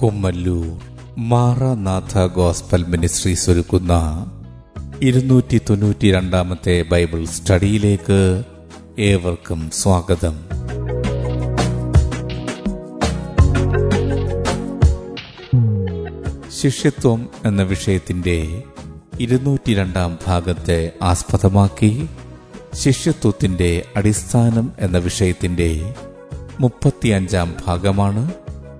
Kummallur Maranatha gospel ministries ഒരുക്കുന്ന ഇരുന്നൂറ്റി തൊണ്ണൂറ്റി രണ്ടാമത്തെ ബൈബിൾ സ്റ്റഡിയിലേക്ക് ഏവർക്കും സ്വാഗതം. ശിഷ്യത്വം എന്ന വിഷയത്തിന്റെ ഇരുന്നൂറ്റി രണ്ടാം ഭാഗത്തെ ആസ്പദമാക്കി ശിഷ്യത്വത്തിന്റെ അടിസ്ഥാനം എന്ന വിഷയത്തിന്റെ മുപ്പത്തിയഞ്ചാം ഭാഗമാണ്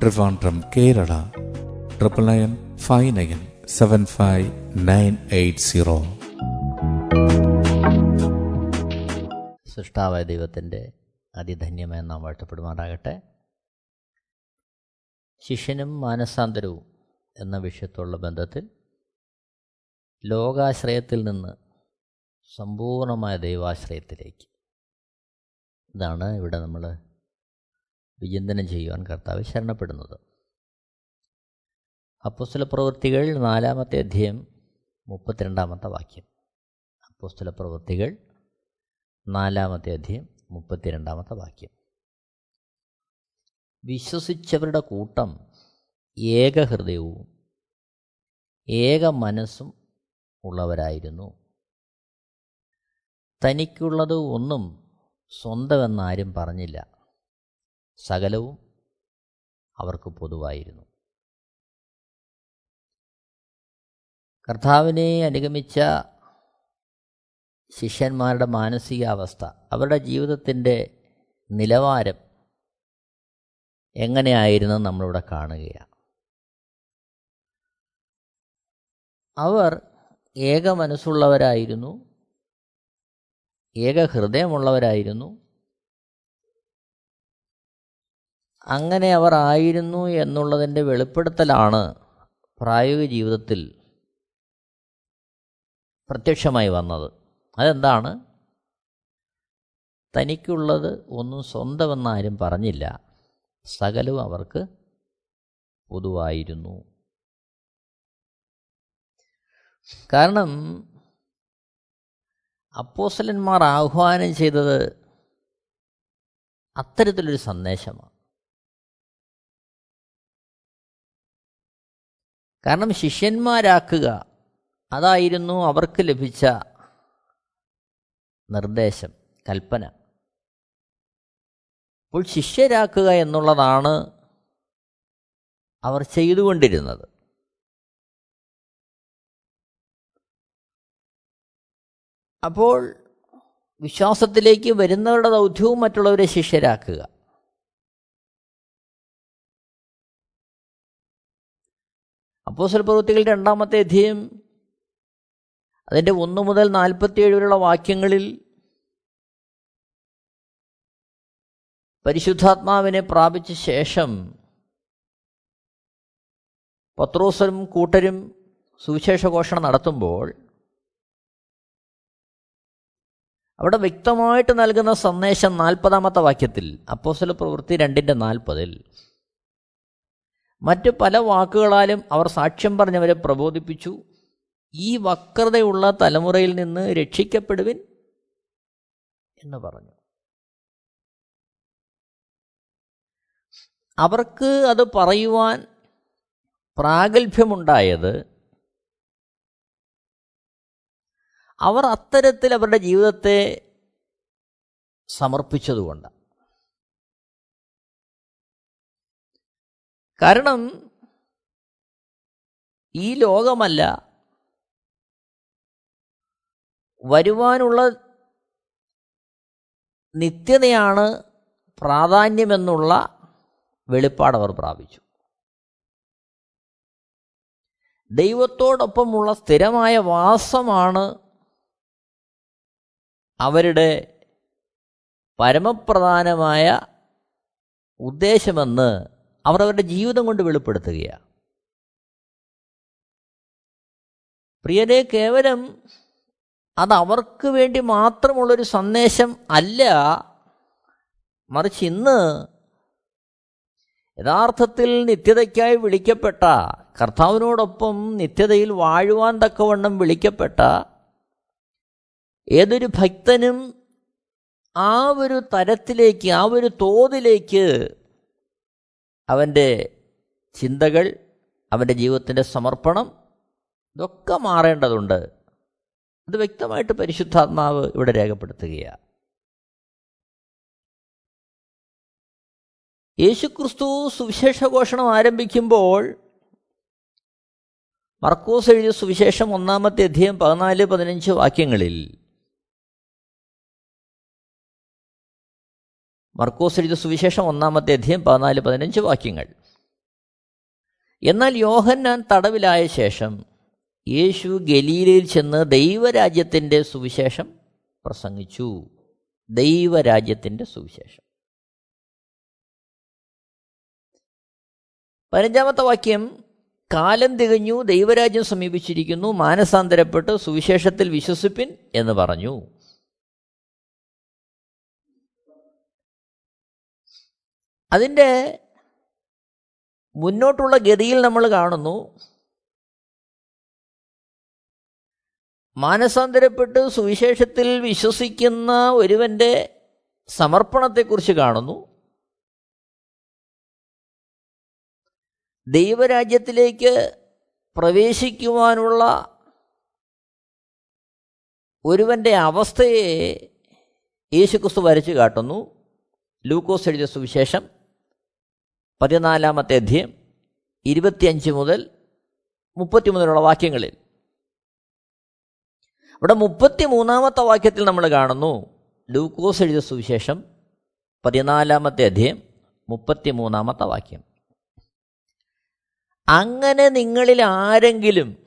Trivandrum Kerala triple nine five nine seven five nine eight zero. സൃഷ്ടാവായ ദൈവത്തിന്റെ അതിധന്യമായി നാം വാഴ്ത്തപ്പെടുമാറാകട്ടെ. ശിഷ്യനും മാനസാന്തരവും എന്ന വിഷയത്തോടുള്ള ബന്ധത്തിൽ ലോകാശ്രയത്തിൽ നിന്ന് സമ്പൂർണമായ ദൈവാശ്രയത്തിലേക്ക്. ഇതാണ് ഇവിടെ നമ്മൾ വിചിന്തനം ചെയ്യുവാൻ കർത്താവ് ശരണപ്പെടുന്നത്. അപ്പുസ്തല പ്രവൃത്തികൾ നാലാമത്തെ അധ്യയം മുപ്പത്തിരണ്ടാമത്തെ വാക്യം. അപ്പുസ്തല പ്രവൃത്തികൾ നാലാമത്തെ അധ്യയം മുപ്പത്തിരണ്ടാമത്തെ വാക്യം. വിശ്വസിച്ചവരുടെ കൂട്ടം ഏകഹൃദയവും ഏക മനസ്സും ഉള്ളവരായിരുന്നു. തനിക്കുള്ളത് ഒന്നും സ്വന്തമെന്നാരും പറഞ്ഞില്ല. സകലവും അവർക്ക് പൊതുവായിരുന്നു. കർത്താവിനെ അനുഗമിച്ച ശിഷ്യന്മാരുടെ മാനസികാവസ്ഥ അവരുടെ ജീവിതത്തിന്റെ നിലവാരം എങ്ങനെയായിരുന്നു നമ്മളിവിടെ കാണുകയാണ്. അവർ ഏക മനസ്സുള്ളവരായിരുന്നു ഏക ഹൃദയമുള്ളവരായിരുന്നു അങ്ങനെ അവർ ആയിരുന്നു എന്നുള്ളതിന്റെ വെളിപ്പെടുത്തലാണ് പ്രായോഗിക ജീവിതത്തിൽ പ്രത്യക്ഷമായി വന്നത്. അതെന്താണ്? തനിക്കുള്ളത് ഒന്നും സ്വന്തമെന്നാരും പറഞ്ഞില്ല. സകലവും അവർക്ക് പൊതുവായിരുന്നു. കാരണം അപ്പോസലന്മാർ ആഹ്വാനം ചെയ്തത് അത്തരത്തിലൊരു സന്ദേശമാണ്. കാരണം ശിഷ്യന്മാരാക്കുക അതായിരുന്നു അവർക്ക് ലഭിച്ച നിർദ്ദേശം കൽപ്പന. അപ്പോൾ ശിഷ്യരാക്കുക എന്നുള്ളതാണ് അവർ ചെയ്തുകൊണ്ടിരുന്നത്. അപ്പോൾ വിശ്വാസത്തിലേക്ക് വരുന്നവരുടെ ദൗത്യവും മറ്റുള്ളവരെ ശിഷ്യരാക്കുക. അപ്പോസൽ പ്രവൃത്തികൾ രണ്ടാമത്തെ അധ്യയം അതിന്റെ ഒന്ന് മുതൽ നാൽപ്പത്തിയേഴ് വരെയുള്ള വാക്യങ്ങളിൽ പരിശുദ്ധാത്മാവിനെ പ്രാപിച്ച ശേഷം പത്രോസരും കൂട്ടരും സുവിശേഷഘോഷണം നടത്തുമ്പോൾ അവിടെ വ്യക്തമായിട്ട് നൽകുന്ന സന്ദേശം നാൽപ്പതാമത്തെ വാക്യത്തിൽ അപ്പോസല പ്രവൃത്തി രണ്ടിന്റെ നാൽപ്പതിൽ മറ്റ് പല വാക്കുകളാലും അവർ സാക്ഷ്യം പറഞ്ഞവരെ പ്രബോധിപ്പിച്ചു. ഈ വക്രതയുള്ള തലമുറയിൽ നിന്ന് രക്ഷിക്കപ്പെടുവിൻ എന്ന് പറഞ്ഞു. അവർക്ക് അത് പറയുവാൻ പ്രാഗൽഭ്യമുണ്ടായത് അവർ അത്തരത്തിൽ അവരുടെ ജീവിതത്തെ സമർപ്പിച്ചതുകൊണ്ട് കാരണം ഈ ലോകമല്ല. വരുവാനുള്ള നിത്യതയാണ് പ്രാധാന്യമെന്നുള്ള വെളിപ്പാട് അവർ പ്രാപിച്ചു. ദൈവത്തോടൊപ്പമുള്ള സ്ഥിരമായ വാസമാണ് അവരുടെ പരമപ്രധാനമായ ഉദ്ദേശമെന്ന് അവർ അവരുടെ ജീവിതം കൊണ്ട് വെളിപ്പെടുത്തുകയാണ്. പ്രിയരെ കേവലം അത് അവർക്ക് വേണ്ടി മാത്രമുള്ളൊരു സന്ദേശം അല്ല. മറിച്ച് ഇന്ന് യഥാർത്ഥത്തിൽ നിത്യതയ്ക്കായി വിളിക്കപ്പെട്ട കർത്താവിനോടൊപ്പം നിത്യതയിൽ വാഴുവാൻ തക്കവണ്ണം വിളിക്കപ്പെട്ട ഏതൊരു ഭക്തനും ആ ഒരു തരത്തിലേക്ക് ആ ഒരു തോതിലേക്ക് അവന്റെ ചിന്തകൾ അവന്റെ ജീവിതത്തിന്റെ സമർപ്പണം ഇതൊക്കെ മാറേണ്ടതുണ്ട്. അത് വ്യക്തമായിട്ട് പരിശുദ്ധാത്മാവ് ഇവിടെ രേഖപ്പെടുത്തുകയാണ്. യേശുക്രിസ്തു സുവിശേഷഘോഷണം ആരംഭിക്കുമ്പോൾ മർക്കോസ് എഴുതിയ സുവിശേഷം ഒന്നാമത്തെ അധ്യയം പതിനാല് പതിനഞ്ച് വാക്യങ്ങളിൽ മർക്കോസ് എഴുതിയ സുവിശേഷം ഒന്നാമത്തെ അധ്യയം പതിനാല് പതിനഞ്ച് വാക്യങ്ങൾ. എന്നാൽ യോഹന്നാൻ തടവിലായ ശേഷം യേശു ഗലീലയിൽ ചെന്ന് ദൈവരാജ്യത്തിന്റെ സുവിശേഷം പ്രസംഗിച്ചു. ദൈവരാജ്യത്തിന്റെ സുവിശേഷം. പതിനഞ്ചാമത്തെ വാക്യം കാലം തികഞ്ഞു ദൈവരാജ്യം സമീപിച്ചിരിക്കുന്നു മാനസാന്തരപ്പെട്ട് സുവിശേഷത്തിൽ വിശ്വസിപ്പിൻ എന്ന് പറഞ്ഞു. അതിന്റെ മുന്നോട്ടുള്ള ഗതിയിൽ നമ്മൾ കാണുന്നു. മാനസാന്തരപ്പെട്ട് സുവിശേഷത്തിൽ വിശ്വസിക്കുന്ന ഒരുവന്റെ സമർപ്പണത്തെക്കുറിച്ച് കാണുന്നു. ദൈവരാജ്യത്തിലേക്ക് പ്രവേശിക്കുവാനുള്ള ഒരുവന്റെ അവസ്ഥയെ യേശുക്രിസ്തു വരച്ചു കാട്ടുന്നു. ലൂക്കോസ് എഴുതിയ സുവിശേഷം. പതിനാലാമത്തെ അധ്യയം ഇരുപത്തിയഞ്ച് മുതൽ മുപ്പത്തി മുതലുള്ള വാക്യങ്ങളിൽ. ഇവിടെ മുപ്പത്തി മൂന്നാമത്തെ വാക്യത്തിൽ നമ്മൾ കാണുന്നു ലൂക്കോസ് എഴുതിയ സുവിശേഷം പതിനാലാമത്തെ അധ്യയം മുപ്പത്തി മൂന്നാമത്തെ വാക്യം. അങ്ങനെ നിങ്ങളിൽ ആരെങ്കിലും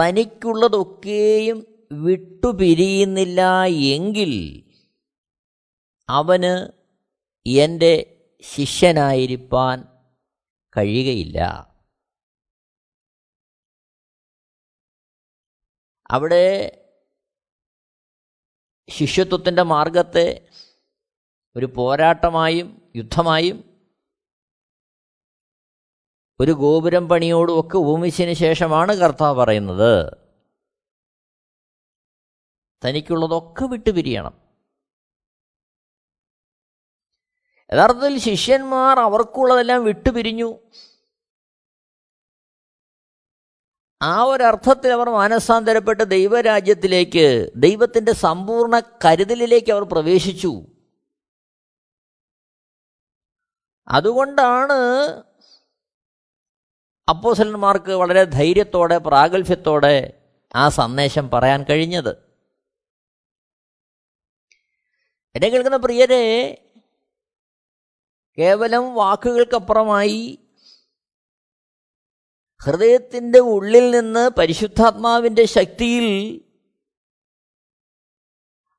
തനിക്കുള്ളതൊക്കെയും വിട്ടുപിരിയുന്നില്ല എങ്കിൽ അവന് എന്റെ ശിഷ്യനായിരിക്കാൻ കഴിയുകയില്ല. അവിടെ ശിഷ്യത്വത്തിന്റെ മാർഗത്തെ ഒരു പോരാട്ടമായും യുദ്ധമായും ഒരു ഗോപുരം പണിയോടും ഒക്കെ ഉപമിച്ചതിന് ശേഷമാണ് കർത്താവ് പറയുന്നത്. തനിക്കുള്ളതൊക്കെ വിട്ടുപിരിയണം. യഥാർത്ഥത്തിൽ ശിഷ്യന്മാർ അവർക്കുള്ളതെല്ലാം വിട്ടുപിരിഞ്ഞു. ആ ഒരർത്ഥത്തിൽ അവർ മാനസാന്തരപ്പെട്ട് ദൈവരാജ്യത്തിലേക്ക് ദൈവത്തിന്റെ സമ്പൂർണ കരുതലിലേക്ക് അവർ പ്രവേശിച്ചു. അതുകൊണ്ടാണ് അപ്പോസലന്മാർക്ക് വളരെ ധൈര്യത്തോടെ പ്രാഗൽഭ്യത്തോടെ ആ സന്ദേശം പറയാൻ കഴിഞ്ഞത്. എന്നെ കേൾക്കുന്ന പ്രിയരെ കേവലം വാക്കുകൾക്കപ്പുറമായി ഹൃദയത്തിന്റെ ഉള്ളിൽ നിന്ന് പരിശുദ്ധാത്മാവിന്റെ ശക്തിയിൽ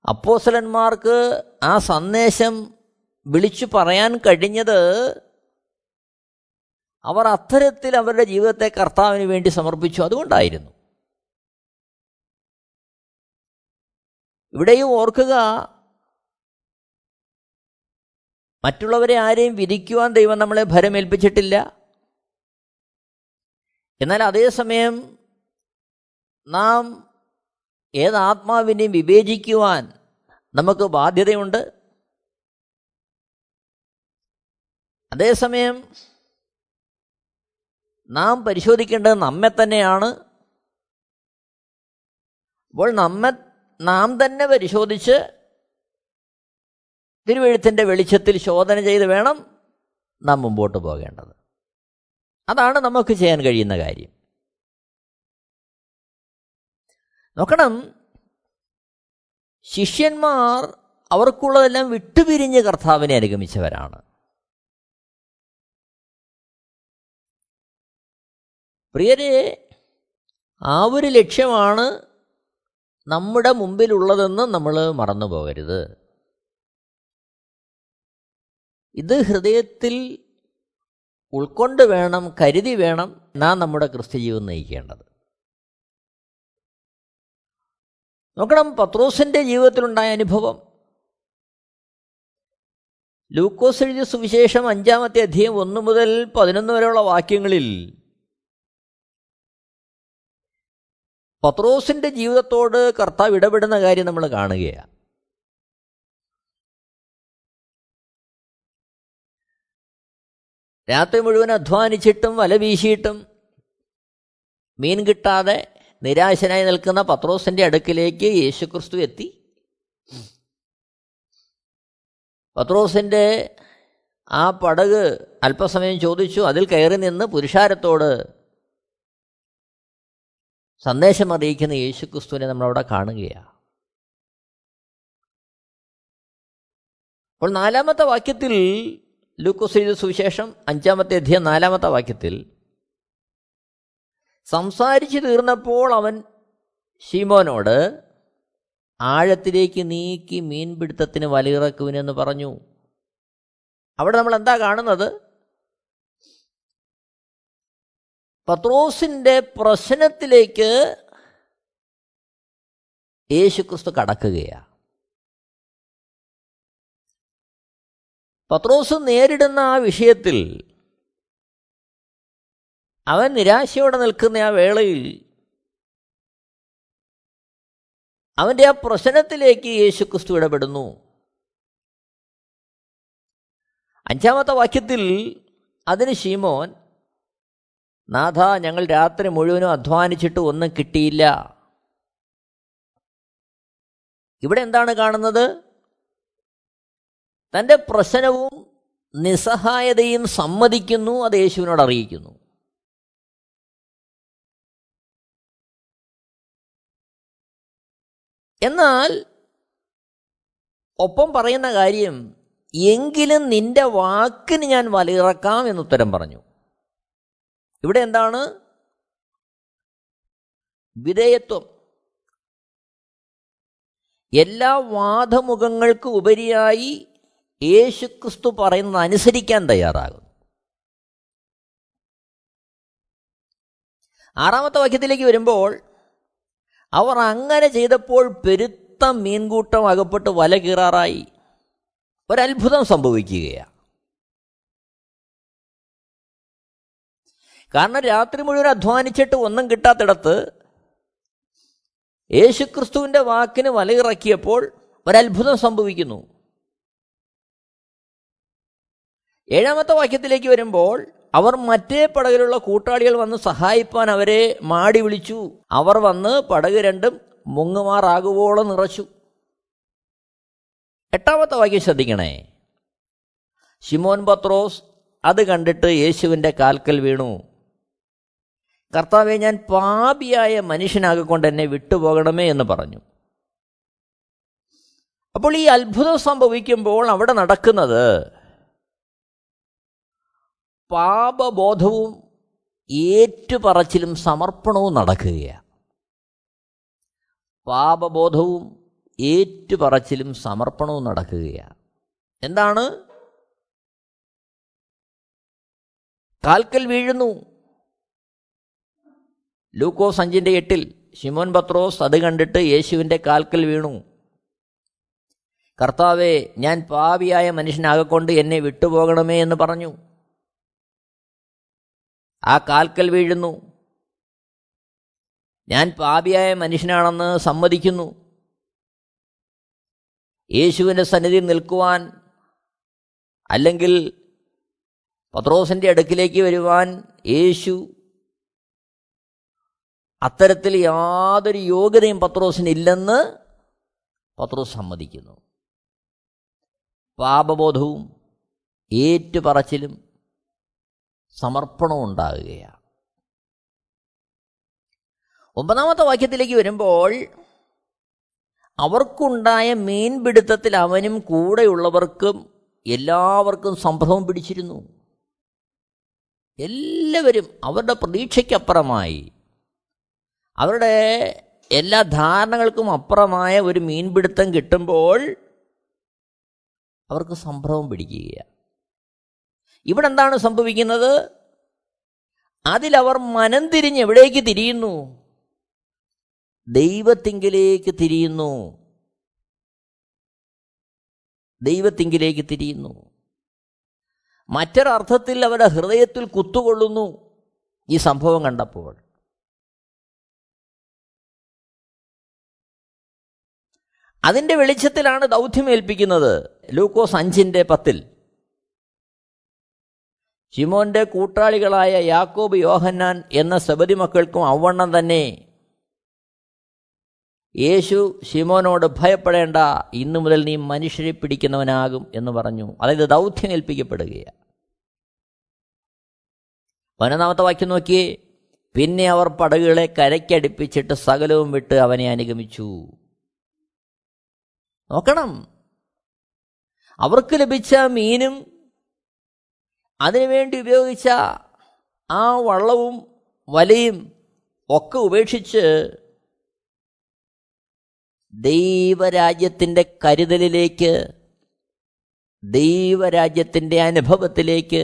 അപ്പോസലന്മാർക്ക് ആ സന്ദേശം വിളിച്ചു പറയാൻ കഴിഞ്ഞത് അവർ അത്തരത്തിൽ അവരുടെ ജീവിതത്തെ കർത്താവിന് വേണ്ടി സമർപ്പിച്ചു. അതുകൊണ്ടായിരുന്നു. ഇവിടെയും ഓർക്കുക മറ്റുള്ളവരെ ആരെയും വിധിക്കുവാൻ ദൈവം നമ്മളെ ഭരമേൽപ്പിച്ചിട്ടില്ല. എന്നാൽ അതേസമയം നാം ഏത് ആത്മാവിനെയും വിവേചിക്കുവാൻ നമുക്ക് ബാധ്യതയുണ്ട്. അതേസമയം നാം പരിശോധിക്കേണ്ടത് നമ്മെ തന്നെയാണ്. അപ്പോൾ നമ്മെ നാം തന്നെ പരിശോധിച്ച് തിരുവഴുത്തിന്റെ വെളിച്ചത്തിൽ ശോധന ചെയ്ത് വേണം നാം മുമ്പോട്ട് പോകേണ്ടത്. അതാണ് നമുക്ക് ചെയ്യാൻ കഴിയുന്ന കാര്യം. നോക്കണം ശിഷ്യന്മാർ അവർക്കുള്ളതെല്ലാം വിട്ടുപിരിഞ്ഞ് കർത്താവിനെ അനുഗമിച്ചവരാണ്. പ്രിയരെ ആ ഒരു ലക്ഷ്യമാണ് നമ്മുടെ മുമ്പിലുള്ളതെന്ന് നമ്മൾ മറന്നു പോകരുത് ഇത് ഹൃദയത്തിൽ ഉൾക്കൊണ്ട് വേണം കരുതി വേണം നാം നമ്മുടെ ക്രിസ്ത്യജീവിതം നയിക്കേണ്ടത്. നോക്കണം പത്രോസിന്റെ ജീവിതത്തിലുണ്ടായ അനുഭവം. ലൂക്കോസ് എഴുതിയ സുവിശേഷം അഞ്ചാമത്തെ അധ്യയം ഒന്ന് മുതൽ പതിനൊന്ന് വരെയുള്ള വാക്യങ്ങളിൽ പത്രോസിന്റെ ജീവിതത്തോട് കർത്താവ് ഇടപെടുന്ന കാര്യം നമ്മൾ കാണുകയാണ്. രാത്രി മുഴുവൻ അധ്വാനിച്ചിട്ടും വല വീശിയിട്ടും മീൻ കിട്ടാതെ നിരാശനായി നിൽക്കുന്ന പത്രോസിന്റെ അടുക്കിലേക്ക് യേശുക്രിസ്തു എത്തി. പത്രോസിന്റെ ആ പടക് അല്പസമയം ചോദിച്ചു അതിൽ കയറി നിന്ന് പുരുഷാരത്തോട് സന്ദേശം അറിയിക്കുന്ന യേശുക്രിസ്തുവിനെ നമ്മളവിടെ കാണുകയാണ് അപ്പോൾ നാലാമത്തെ വാക്യത്തിൽ ലൂക്കോസ് സുവിശേഷം അഞ്ചാമത്തെ അധ്യയം നാലാമത്തെ വാക്യത്തിൽ സംസാരിച്ചു തീർന്നപ്പോൾ അവൻ ഷീമോനോട് ആഴത്തിലേക്ക് നീക്കി മീൻപിടുത്തത്തിന് വലയിറക്കുവിനെന്ന് പറഞ്ഞു. അവിടെ നമ്മൾ എന്താ കാണുന്നത്? പത്രോസിന്റെ പ്രശ്നത്തിലേക്ക് യേശുക്രിസ്തു കടക്കുകയാണ്. പത്രോസ് നേരിടുന്ന ആ വിഷയത്തിൽ അവൻ നിരാശയോടെ നിൽക്കുന്ന ആ വേളയിൽ അവന്റെ ആ പ്രശ്നത്തിലേക്ക് യേശുക്രിസ്തു ഇടപെടുന്നു. അഞ്ചാമത്തെ വാക്യത്തിൽ അതിന് ഷീമോൻ നാഥ ഞങ്ങൾ രാത്രി മുഴുവനും അധ്വാനിച്ചിട്ട് ഒന്നും കിട്ടിയില്ല. ഇവിടെ എന്താണ് കാണുന്നത്? തന്റെ പ്രശ്നവും നിസ്സഹായതയും സമ്മതിക്കുന്നു അത് യേശുവിനോട് അറിയിക്കുന്നു. എന്നാൽ ഒപ്പം പറയുന്ന കാര്യം എങ്കിലും നിന്റെ വാക്കിന് ഞാൻ വലയിറക്കാം എന്നുത്തരം പറഞ്ഞു. ഇവിടെ എന്താണ്? വിധേയത്വം. എല്ലാ വാദമുഖങ്ങൾക്ക് ഉപരിയായി യേശുക്രിസ്തു പറയുന്നത് അനുസരിക്കാൻ തയ്യാറാകുന്നു. ആറാമത്തെ വാക്യത്തിലേക്ക് വരുമ്പോൾ അവർ അങ്ങനെ ചെയ്തപ്പോൾ പെരുത്ത മീൻകൂട്ടം അകപ്പെട്ട് വല കീറാറായി. ഒരത്ഭുതം സംഭവിക്കുകയാണ് കാരണം രാത്രി മുഴുവൻ അധ്വാനിച്ചിട്ട് ഒന്നും കിട്ടാത്തിടത്ത് യേശുക്രിസ്തുവിന്റെ വാക്കിന് വലയിറക്കിയപ്പോൾ ഒരത്ഭുതം സംഭവിക്കുന്നു. ഏഴാമത്തെ വാക്യത്തിലേക്ക് വരുമ്പോൾ അവർ മറ്റേ പടകിലുള്ള കൂട്ടാളികൾ വന്ന് സഹായിപ്പാൻ അവരെ മാടി വിളിച്ചു. അവർ വന്ന് പടക് രണ്ടും മുങ്ങുമാറാകുവോളം നിറച്ചു. എട്ടാമത്തെ വാക്യം ശ്രദ്ധിക്കണേ. ഷിമോൻ പത്രോസ് അത് കണ്ടിട്ട് യേശുവിന്റെ കാൽക്കൽ വീണു. കർത്താവെ ഞാൻ പാപിയായ മനുഷ്യനാകൊണ്ട് എന്നെ വിട്ടുപോകണമേ എന്ന് പറഞ്ഞു. അപ്പോൾ ഈ അത്ഭുതം സംഭവിക്കുമ്പോൾ അവിടെ നടക്കുന്നത് പാപബോധവും ഏറ്റുപറച്ചിലും സമർപ്പണവും നടക്കുകയാണ്. പാപബോധവും ഏറ്റുപറച്ചിലും സമർപ്പണവും നടക്കുകയാണ്. എന്താണ്? കാൽക്കൽ വീഴുന്നു. ലൂക്കോസ് അഞ്ചിന്റെ എട്ടിൽ ഷിമോൻ പത്രോസ് അത് കണ്ടിട്ട് യേശുവിന്റെ കാൽക്കൽ വീണു. കർത്താവെ ഞാൻ പാവിയായ മനുഷ്യനാകൊണ്ട് എന്നെ വിട്ടുപോകണമേ എന്ന് പറഞ്ഞു. ആ കാൽക്കൽ വീഴുന്നു. ഞാൻ പാപിയായ മനുഷ്യനാണെന്ന് സമ്മതിക്കുന്നു. യേശുവിന്റെ സന്നിധി നിൽക്കുവാൻ അല്ലെങ്കിൽ പത്രോസിന്റെ അടുക്കിലേക്ക് വരുവാൻ യേശു അത്തരത്തിൽ യാതൊരു യോഗ്യതയും പത്രോസിന് ഇല്ലെന്ന് പത്രോസ് സമ്മതിക്കുന്നു. പാപബോധവും ഏറ്റുപറച്ചിലും സമർപ്പണവും ഉണ്ടാകുകയാണ് ഒമ്പതാമത്തെ വാക്യത്തിലേക്ക് വരുമ്പോൾ അവർക്കുണ്ടായ മീൻപിടുത്തത്തിൽ അവനും കൂടെയുള്ളവർക്കും എല്ലാവർക്കും സംഭവം പിടിച്ചിരുന്നു. എല്ലാവരും അവരുടെ പ്രതീക്ഷയ്ക്കപ്പുറമായി. അവരുടെ എല്ലാ ധാരണകൾക്കും അപ്പുറമായ ഒരു മീൻപിടുത്തം കിട്ടുമ്പോൾ അവർക്ക് സംഭവം പിടിക്കുകയാണ്. ഇവിടെ എന്താണ് സംഭവിക്കുന്നത്? അതിലവർ മനം തിരിഞ്ഞ് എവിടേക്ക് തിരിയുന്നു? ദൈവത്തിങ്കിലേക്ക് തിരിയുന്നു. ദൈവത്തിങ്കിലേക്ക് തിരിയുന്നു. മറ്റൊരർത്ഥത്തിൽ അവരുടെ ഹൃദയത്തിൽ കുത്തുകൊള്ളുന്നു ഈ സംഭവം കണ്ടപ്പോൾ. അതിന്റെ വെളിച്ചത്തിലാണ് ദൗത്യമേൽപ്പിക്കുന്നത്. ലൂക്കോസ് അഞ്ചിന്റെ പത്തിൽ. ഷിമോന്റെ കൂട്ടാളികളായ യാക്കോബ് യോഹന്നാൻ എന്ന സബരി മക്കൾക്കും അവണ്ണം തന്നെ. യേശു ഷിമോനോട് ഭയപ്പെടേണ്ട ഇന്നു മുതൽ നീ മനുഷ്യരെ പിടിക്കുന്നവനാകും എന്ന് പറഞ്ഞു. അതായത് ദൗത്യം ഏൽപ്പിക്കപ്പെടുകയാണ്. പതിനൊന്നാമത്തെ വാക്യം നോക്കിയേ പിന്നെ അവർ പടകുകളെ കരയ്ക്കടുപ്പിച്ചിട്ട് സകലവും വിട്ട് അവനെ അനുഗമിച്ചു. നോക്കണം. അവർക്ക് ലഭിച്ച മീനും അതിനുവേണ്ടി ഉപയോഗിച്ച ആ വള്ളവും വലയും ഒക്കെ ഉപേക്ഷിച്ച് ദൈവരാജ്യത്തിന്റെ കരുതലിലേക്ക് ദൈവരാജ്യത്തിന്റെ അനുഭവത്തിലേക്ക്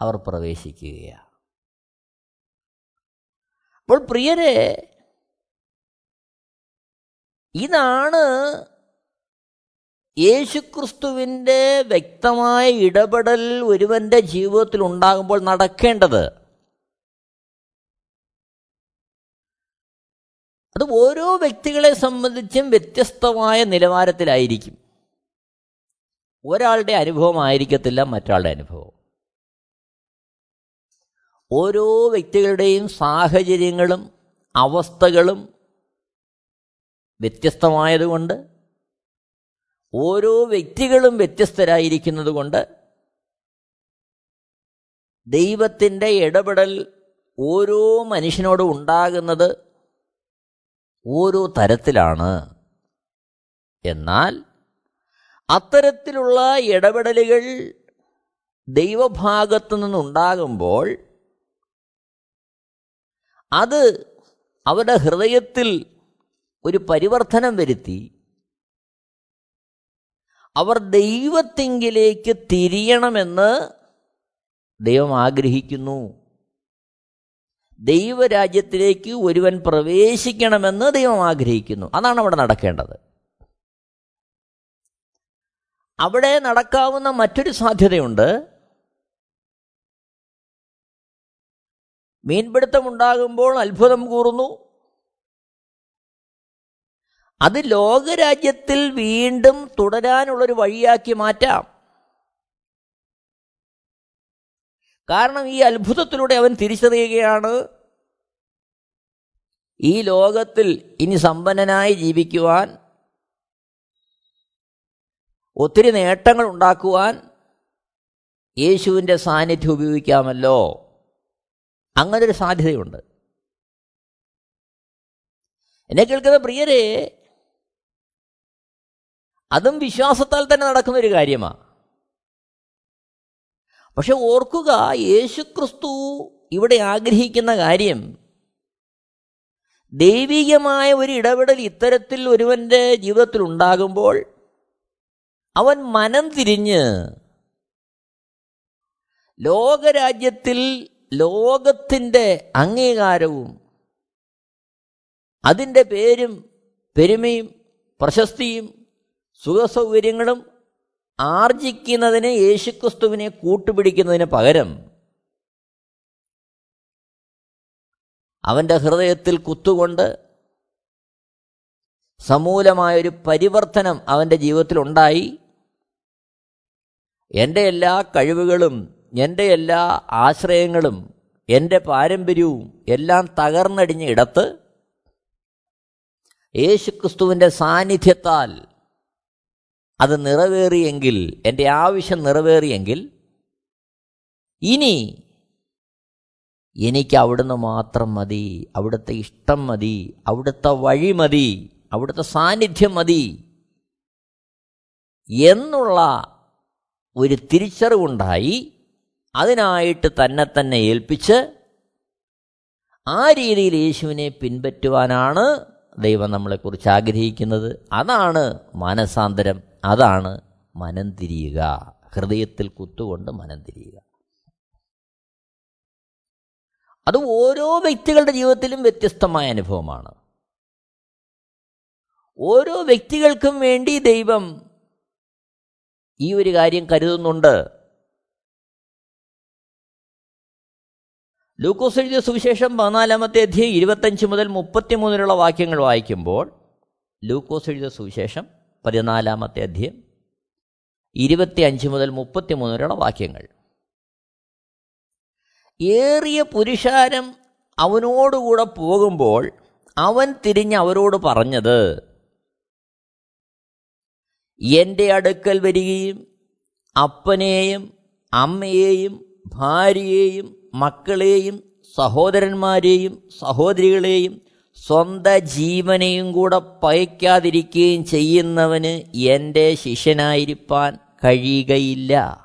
അവർ പ്രവേശിക്കുകയാണ്. അപ്പോൾ പ്രിയരെ ഇതാണ് യേശുക്രിസ്തുവിന്റെ വ്യക്തമായ ഇടപെടൽ ഒരുവന്റെ ജീവിതത്തിൽ ഉണ്ടാകുമ്പോൾ നടക്കേണ്ടത്. അത് ഓരോ വ്യക്തികളെ സംബന്ധിച്ചും വ്യത്യസ്തമായ നിലവാരത്തിലായിരിക്കും. ഒരാളുടെ അനുഭവം അനുഭവമായിരിക്കത്തില്ല മറ്റാളുടെ അനുഭവം. ഓരോ വ്യക്തികളുടെയും സാഹചര്യങ്ങളും അവസ്ഥകളും വ്യത്യസ്തമായതുകൊണ്ട് ഓരോ വ്യക്തികളും വ്യത്യസ്തരായിരിക്കുന്നത് കൊണ്ട് ദൈവത്തിന്റെ ഇടപെടൽ ഓരോ മനുഷ്യനോടും ഉണ്ടാകുന്നത് ഓരോ തരത്തിലാണ്. എന്നാൽ അത്തരത്തിലുള്ള ഇടപെടലുകൾ ദൈവഭാഗത്തു നിന്നുണ്ടാകുമ്പോൾ അത് അവരുടെ ഹൃദയത്തിൽ ഒരു പരിവർത്തനം വരുത്തി അവർ ദൈവത്തിങ്കിലേക്ക് തിരിയണമെന്ന് ദൈവം ആഗ്രഹിക്കുന്നു. ദൈവരാജ്യത്തിലേക്ക് ഒരുവൻ പ്രവേശിക്കണമെന്ന് ദൈവം ആഗ്രഹിക്കുന്നു. അതാണ് അവിടെ നടക്കേണ്ടത്. അവിടെ നടക്കാവുന്ന മറ്റൊരു സാധ്യതയുണ്ട്. മീൻപിടുത്തമുണ്ടാകുമ്പോൾ അത്ഭുതം കൂറുന്നു. അത് ലോകരാജ്യത്തിൽ വീണ്ടും തുടരാനുള്ളൊരു വഴിയാക്കി മാറ്റാം. കാരണം ഈ അത്ഭുതത്തിലൂടെ അവൻ തിരിച്ചറിയുകയാണ് ഈ ലോകത്തിൽ ഇനി സമ്പന്നനായി ജീവിക്കുവാൻ ഒത്തിരി നേട്ടങ്ങൾ ഉണ്ടാക്കുവാൻ യേശുവിന്റെ സാന്നിധ്യം ഉപയോഗിക്കാമല്ലോ. അങ്ങനൊരു സാധ്യതയുണ്ട്. എന്നെ കേൾക്കുന്ന പ്രിയരെ അതും വിശ്വാസത്താൽ തന്നെ നടക്കുന്ന ഒരു കാര്യമാണ് പക്ഷെ ഓർക്കുക യേശുക്രിസ്തു ഇവിടെ ആഗ്രഹിക്കുന്ന കാര്യം ദൈവികമായ ഒരു ഇടപെടൽ ഇത്തരത്തിൽ ഒരുവന്റെ ജീവിതത്തിൽ ഉണ്ടാകുമ്പോൾ അവൻ മനം തിരിഞ്ഞ് ലോകരാജ്യത്തിൽ ലോകത്തിന്റെ അംഗീകാരവും അതിന്റെ പേരും പെരുമയും പ്രശസ്തിയും സുഖസൗകര്യങ്ങളും ആർജിക്കുന്നതിന് യേശുക്രിസ്തുവിനെ കൂട്ടുപിടിക്കുന്നതിന് പകരം അവന്റെ ഹൃദയത്തിൽ കുത്തുകൊണ്ട് സമൂലമായൊരു പരിവർത്തനം അവന്റെ ജീവിതത്തിൽ ഉണ്ടായി എന്റെ എല്ലാ കഴിവുകളും എന്റെ എല്ലാ ആശ്രയങ്ങളും എന്റെ പാരമ്പര്യവും എല്ലാം തകർന്നടിഞ്ഞ ഇടത്ത് യേശുക്രിസ്തുവിന്റെ സാന്നിധ്യത്താൽ അത് നിറവേറിയെങ്കിൽ എന്റെ ആവശ്യം നിറവേറിയെങ്കിൽ ഇനി എനിക്ക് അവിടുന്ന് മാത്രം മതി അവിടുത്തെ ഇഷ്ടം മതി അവിടുത്തെ വഴി മതി അവിടുത്തെ സാന്നിധ്യം മതി എന്നുള്ള ഒരു തിരിച്ചറിവുണ്ടായി അതിനായിട്ട് തന്നെ തന്നെ ഏൽപ്പിച്ച് ആ രീതിയിൽ യേശുവിനെ പിൻപറ്റുവാനാണ് ദൈവം നമ്മളെക്കുറിച്ച് ആഗ്രഹിക്കുന്നത്. അതാണ് മാനസാന്തരം. അതാണ് മനം തിരിയുക. ഹൃദയത്തിൽ കുത്തുകൊണ്ട് മനം തിരിയുക. അത് ഓരോ വ്യക്തികളുടെ ജീവിതത്തിലും വ്യത്യസ്തമായ അനുഭവമാണ്. ഓരോ വ്യക്തികൾക്കും വേണ്ടി ദൈവം ഈ ഒരു കാര്യം കരുതുന്നുണ്ട്. ലൂക്കോസ് എഴുതിയ സുവിശേഷം പതിനാലാമത്തെ അധ്യയം ഇരുപത്തഞ്ച് മുതൽ മുപ്പത്തിമൂന്നിലുള്ള വാക്യങ്ങൾ വായിക്കുമ്പോൾ ലൂക്കോസ് എഴുതിയ സുവിശേഷം പതിനാലാമത്തെ അധ്യയം. ഇരുപത്തി അഞ്ച് മുതൽ മുപ്പത്തിമൂന്നിലുള്ള വാക്യങ്ങൾ. ഏറിയ പുരുഷാരം അവനോടുകൂടെ പോകുമ്പോൾ അവൻ തിരിഞ്ഞ് അവരോട് പറഞ്ഞത് എന്റെ അടുക്കൽ വരികയും അപ്പനെയും അമ്മയെയും ഭാര്യയെയും മക്കളെയും സഹോദരന്മാരെയും സഹോദരികളെയും സ്വന്ത ജീവനെയും കൂടെ പയക്കാതിരിക്കുകയും ചെയ്യുന്നവന് എന്റെ ശിഷ്യനായിരിക്കാൻ കഴിയുകയില്ല.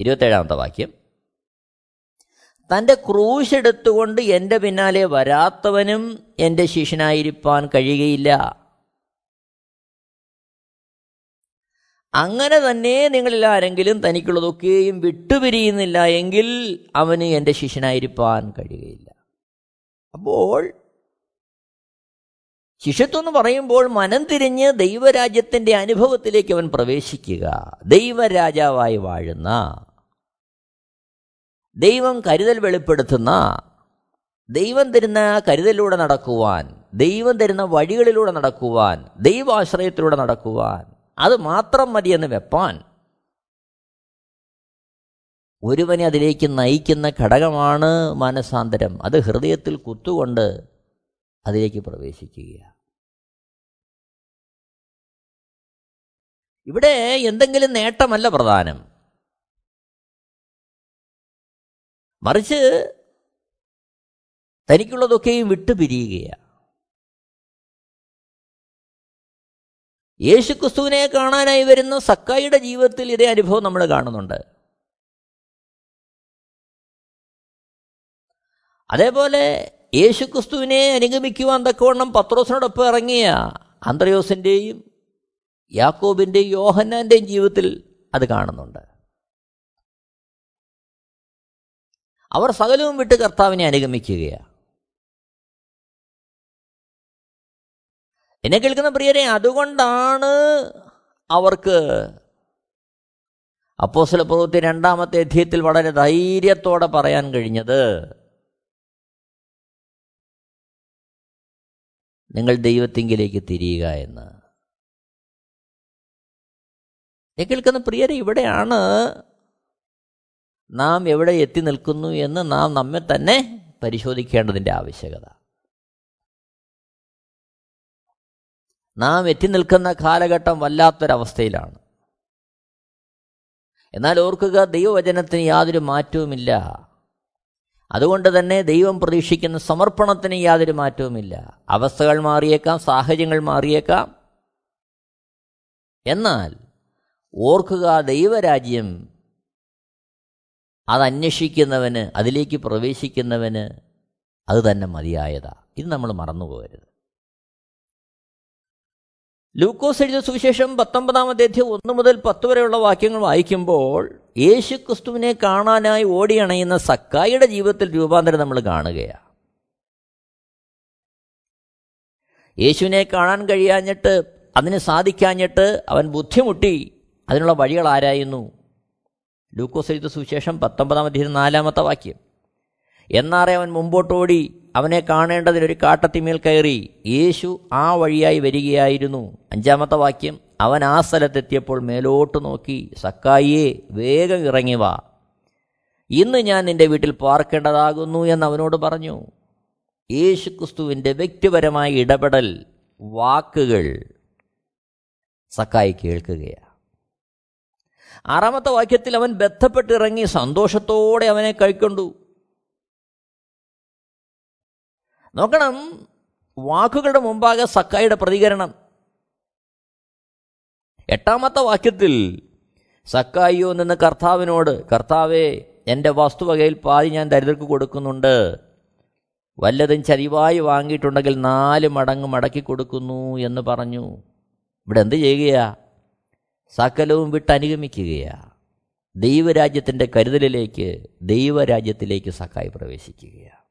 ഇരുപത്തേഴാമത്തെ വാക്യം. തന്റെ ക്രൂശ് എടുത്തുകൊണ്ട് എന്റെ പിന്നാലെ വരാത്തവനും എന്റെ ശിഷ്യനായിരിക്കാൻ കഴിയുകയില്ല. അങ്ങനെ തന്നെ നിങ്ങളിൽ ആരെങ്കിലും തനിക്കുള്ളതൊക്കെയും വിട്ടുപിരിയുന്നില്ല എങ്കിൽ അവന് എന്റെ ശിഷ്യനായിരിക്കാൻ കഴിയുകയില്ല. അപ്പോൾ ശിഷ്യത്വം പറയുമ്പോൾ മനം തിരിഞ്ഞ് ദൈവരാജ്യത്തിന്റെ അനുഭവത്തിലേക്ക് അവൻ പ്രവേശിക്കുക. ദൈവരാജാവായി വാഴുന്ന. ദൈവം കരുതൽ വെളിപ്പെടുത്തുന്ന. ദൈവം തരുന്ന കരുതലിലൂടെ നടക്കുവാൻ. ദൈവം തരുന്ന വഴികളിലൂടെ നടക്കുവാൻ. ദൈവാശ്രയത്തിലൂടെ നടക്കുവാൻ. അത് മാത്രം മതിയെന്ന് വെപ്പാൻ. ഒരുവനെ അതിലേക്ക് നയിക്കുന്ന ഘടകമാണ് മാനസാന്തരം. അത് ഹൃദയത്തിൽ കുത്തുകൊണ്ട് അതിലേക്ക് പ്രവേശിക്കുക ഇവിടെ എന്തെങ്കിലും നേട്ടമല്ല പ്രധാനം. മറിച്ച് തനിക്കുള്ളതൊക്കെയും വിട്ടുപിരിയുകയാണ്. യേശുക്രിസ്തുവിനെ കാണാനായി വരുന്ന സക്കായിയുടെ ജീവിതത്തിൽ ഇതേ അനുഭവം നമ്മൾ കാണുന്നുണ്ട്. അതേപോലെ യേശുക്രിസ്തുവിനെ അനുഗമിക്കുവാൻ തക്കവണ്ണം പത്രോസിനോടൊപ്പം ഇറങ്ങിയ അന്ത്രയോസിന്റെയും യാക്കോബിന്റെയും യോഹന്നാന്റെയും ജീവിതത്തിൽ അത് കാണുന്നുണ്ട്. അവർ സകലവും വിട്ട് കർത്താവിനെ അനുഗമിക്കുകയാണ്. എന്നെ കേൾക്കുന്ന പ്രിയരെ അതുകൊണ്ടാണ് അവർക്ക് അപ്പോസല പ്രവൃത്തി രണ്ടാമത്തെ അധ്യയത്തിൽ വളരെ ധൈര്യത്തോടെ പറയാൻ കഴിഞ്ഞത്. നിങ്ങൾ ദൈവത്തിങ്കിലേക്ക് തിരിയുക എന്ന്. കേൾക്കുന്ന പ്രിയരെ ഇവിടെയാണ് നാം എവിടെ എത്തി നിൽക്കുന്നു എന്ന് നാം നമ്മെ തന്നെ പരിശോധിക്കേണ്ടതിന്റെ ആവശ്യകത. നാം എത്തി നിൽക്കുന്ന കാലഘട്ടം വല്ലാത്തൊരവസ്ഥയിലാണ്. എന്നാൽ ഓർക്കുക ദൈവവചനത്തിന് യാതൊരു മാറ്റവുമില്ല. അതുകൊണ്ട് തന്നെ ദൈവം പ്രതീക്ഷിക്കുന്ന സമർപ്പണത്തിന് യാതൊരു മാറ്റവുമില്ല. അവസ്ഥകൾ മാറിയേക്കാം സാഹചര്യങ്ങൾ മാറിയേക്കാം. എന്നാൽ ഓർക്കുക ദൈവരാജ്യം അത് അതിലേക്ക് പ്രവേശിക്കുന്നവന് അത് തന്നെ മതിയായതാ. ഇത് നമ്മൾ മറന്നുപോകരുത്. ലൂക്കോസ് എഴുതിയ സുവിശേഷം പത്തൊമ്പതാമത്തെ അധ്യയം ഒന്ന് മുതൽ പത്ത് വരെയുള്ള വാക്യങ്ങൾ വായിക്കുമ്പോൾ യേശു ക്രിസ്തുവിനെ കാണാനായി ഓടിയണയുന്ന സക്കായിയുടെ ജീവിതത്തിൽ രൂപാന്തരം നമ്മൾ കാണുകയാണ് യേശുവിനെ കാണാൻ കഴിയാഞ്ഞിട്ട് അതിന് സാധിക്കാഞ്ഞിട്ട് അവൻ ബുദ്ധിമുട്ടി. അതിനുള്ള വഴികൾ ആരായുന്നു? ലൂക്കോസ് എഴുത്ത സുവിശേഷം പത്തൊമ്പതാം അധ്യയം നാലാമത്തെ വാക്യം. എന്നാറേ അവൻ മുമ്പോട്ടോടി അവനെ കാണേണ്ടതിനൊരു കാട്ടത്തിമേൽ കയറി. യേശു ആ വഴിയായി വരികയായിരുന്നു. അഞ്ചാമത്തെ വാക്യം അവൻ ആ സ്ഥലത്തെത്തിയപ്പോൾ മേലോട്ട് നോക്കി സക്കായിയെ വേഗം ഇറങ്ങി വാ. ഇന്ന് ഞാൻ നിന്റെ വീട്ടിൽ പാർക്കേണ്ടതാകുന്നു എന്ന് അവനോട് പറഞ്ഞു. യേശു ക്രിസ്തുവിന്റെ വ്യക്തിപരമായ ഇടപെടൽ വാക്കുകൾ. സക്കായി കേൾക്കുകയാണ്. ആറാമത്തെ വാക്യത്തിൽ അവൻ ബന്ധപ്പെട്ടിറങ്ങി സന്തോഷത്തോടെ അവനെ കൈക്കൊണ്ടു. നോക്കണം വാക്കുകളുടെ മുമ്പാകെ സക്കായിയുടെ പ്രതികരണം. എട്ടാമത്തെ വാക്യത്തിൽ സക്കായിയോ നിന്ന് കർത്താവിനോട് കർത്താവേ എന്റെ വസ്തുവകയിൽ പാതി ഞാൻ ദരിദ്രർക്ക് കൊടുക്കുന്നുണ്ട്. വല്ലതും ചരിവായി വാങ്ങിയിട്ടുണ്ടെങ്കിൽ നാല് മടങ്ങ് മടക്കി കൊടുക്കുന്നു എന്ന് പറഞ്ഞു. ഇവിടെ എന്ത് ചെയ്യുകയാ? സകലവും വിട്ട് ദൈവരാജ്യത്തിന്റെ കരുതലിലേക്ക് ദൈവരാജ്യത്തിലേക്ക് സക്കായി പ്രവേശിക്കുകയാണ്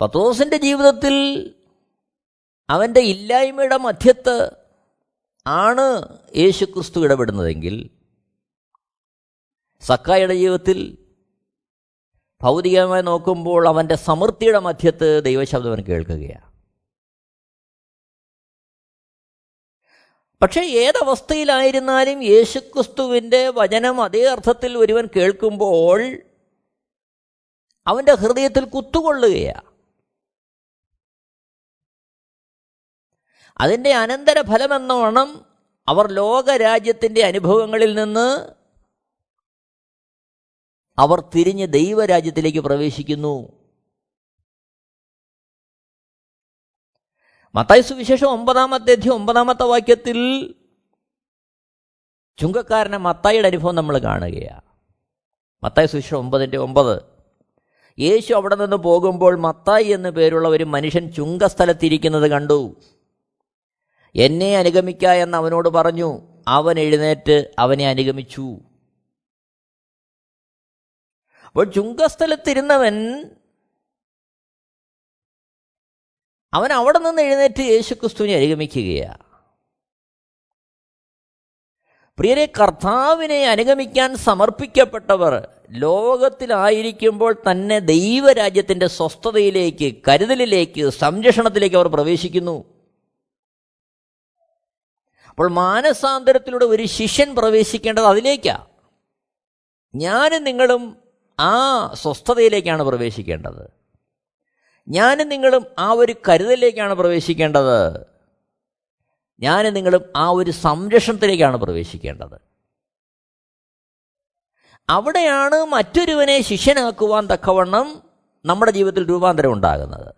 പത്തോസിന്റെ ജീവിതത്തിൽ അവന്റെ ഇല്ലായ്മയുടെ മധ്യത്ത് ആണ് യേശു ക്രിസ്തു ഇടപെടുന്നതെങ്കിൽ സക്കായുടെ ജീവിതത്തിൽ ഭൗതികമായി നോക്കുമ്പോൾ അവന്റെ സമൃദ്ധിയുടെ മധ്യത്ത് ദൈവശബ്ദം അവൻ കേൾക്കുകയാണ്. പക്ഷേ ഏതവസ്ഥയിലായിരുന്നാലും യേശുക്രിസ്തുവിന്റെ വചനം അതേ അർത്ഥത്തിൽ ഒരുവൻ കേൾക്കുമ്പോൾ അവന്റെ ഹൃദയത്തിൽ കുത്തുകൊള്ളുകയാണ്. അതിന്റെ അനന്തരഫലമെന്നോണം അവർ ലോകരാജ്യത്തിന്റെ അനുഭവങ്ങളിൽ നിന്ന് അവർ തിരിഞ്ഞ് ദൈവരാജ്യത്തിലേക്ക് പ്രവേശിക്കുന്നു. മത്തായി സുവിശേഷം ഒമ്പതാമത്തെ അധ്യം ഒമ്പതാമത്തെ വാക്യത്തിൽ ചുങ്കക്കാരനെ മത്തായിയുടെ അനുഭവം നമ്മൾ കാണുകയാണ്. മത്തായി സുവിശേഷം ഒമ്പതിന്റെ ഒമ്പത്. യേശു അവിടെ നിന്ന് പോകുമ്പോൾ മത്തായി എന്നു പേരുള്ള ഒരു മനുഷ്യൻ ചുങ്കസ്ഥലത്തിരിക്കുന്നത് കണ്ടു. എന്നെ അനുഗമിക്ക എന്ന് അവനോട് പറഞ്ഞു. അവൻ എഴുന്നേറ്റ് അവനെ അനുഗമിച്ചു. അപ്പോൾ ചുങ്കസ്ഥലത്തിരുന്നവൻ അവൻ അവിടെ നിന്ന് എഴുന്നേറ്റ് യേശുക്രിസ്തുവിനെ അനുഗമിക്കുകയാണ് പ്രിയരെ കർത്താവിനെ അനുഗമിക്കാൻ സമർപ്പിക്കപ്പെട്ടവർ ലോകത്തിലായിരിക്കുമ്പോൾ തന്നെ ദൈവരാജ്യത്തിന്റെ സ്വസ്ഥതയിലേക്ക് കരുതലിലേക്ക് സംരക്ഷണത്തിലേക്ക് അവർ പ്രവേശിക്കുന്നു. അപ്പോൾ മാനസാന്തരത്തിലൂടെ ഒരു ശിഷ്യൻ പ്രവേശിക്കേണ്ടത് അതിലേക്കാണ് ഞാനും നിങ്ങളും ആ സ്വസ്ഥതയിലേക്കാണ് പ്രവേശിക്കേണ്ടത്. ഞാനും നിങ്ങളും ആ ഒരു കരുതലിലേക്കാണ് പ്രവേശിക്കേണ്ടത്. ഞാനും നിങ്ങളും ആ ഒരു സംരക്ഷണത്തിലേക്കാണ് പ്രവേശിക്കേണ്ടത്. അവിടെയാണ് മറ്റൊരുവനെ ശിഷ്യനാക്കുവാൻ തക്കവണ്ണം നമ്മുടെ ജീവിതത്തിൽ രൂപാന്തരം ഉണ്ടാകുന്നത്.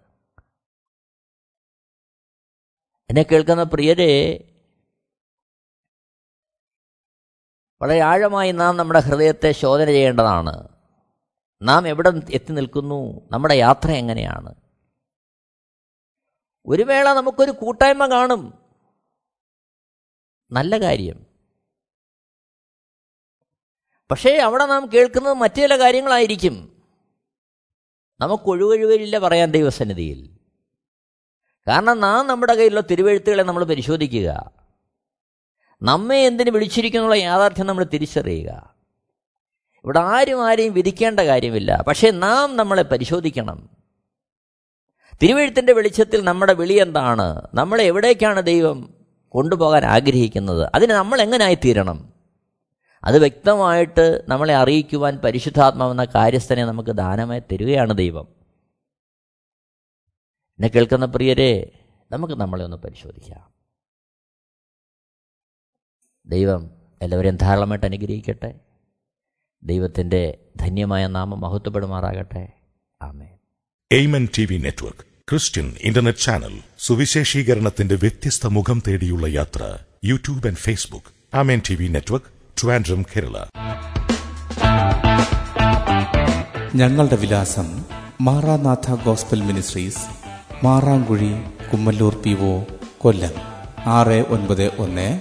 എന്നെ കേൾക്കുന്ന പ്രിയരെ വളരെ ആഴമായി നാം നമ്മുടെ ഹൃദയത്തെ ശോധന ചെയ്യേണ്ടതാണ്. നാം എവിടെ എത്തി നിൽക്കുന്നു? നമ്മുടെ യാത്ര എങ്ങനെയാണ്? ഒരു വേള നമുക്കൊരു കൂട്ടായ്മ കാണും. നല്ല കാര്യം. പക്ഷേ അവിടെ നാം കേൾക്കുന്നത് മറ്റു ചില കാര്യങ്ങളായിരിക്കും. നമുക്ക് ഒഴിവൊഴിവില്ല പറയാൻ ദൈവസന്നിധിയിൽ. കാരണം നാം നമ്മുടെ കയ്യിലുള്ള തിരുവഴുത്തുകളെ നമ്മൾ പരിശോധിക്കുക. നമ്മെ എന്തിന് വിളിച്ചിരിക്കുന്നുള്ള യാഥാർത്ഥ്യം നമ്മൾ തിരിച്ചറിയുക. ഇവിടെ ആരും ആരെയും വിധിക്കേണ്ട കാര്യമില്ല. പക്ഷേ നാം നമ്മളെ പരിശോധിക്കണം. തിരുവഴുത്തിന്റെ വെളിച്ചത്തിൽ നമ്മുടെ വിളി എന്താണ്? നമ്മളെ എവിടേക്കാണ് ദൈവം കൊണ്ടുപോകാൻ ആഗ്രഹിക്കുന്നത്? അതിന് നമ്മൾ എങ്ങനായി തീരണം? അത് വ്യക്തമായിട്ട് നമ്മളെ അറിയിക്കുവാൻ പരിശുദ്ധാത്മാവെന്ന കാര്യസ്ഥനെ നമുക്ക് ദാനമായി തരികയാണ് ദൈവം. എന്നെ കേൾക്കുന്ന പ്രിയരെ നമുക്ക് നമ്മളെ ഒന്ന് പരിശോധിക്കാം. ദൈവം എല്ലാവരെയും ധാരാളമായിട്ട് അനുഗ്രഹിക്കട്ടെ. ദൈവത്തിന്റെ ധന്യമായ നാമം മഹത്വപ്പെടുമാറാകട്ടെ. ആമേ Amen T V network Christian internet channel സുവിശേഷീകരണത്തിന്റെ വ്യത്യസ്ത മുഖം തേടിയുള്ള യാത്ര YouTube and Facebook. Amen T V network Trivandrum Kerala. ഞങ്ങളുടെ വിലാസം Maranatha gospel ministries Marankuzhi Kummalloor P O Kollam. ആറ് ഒൻപത് ഒന്ന്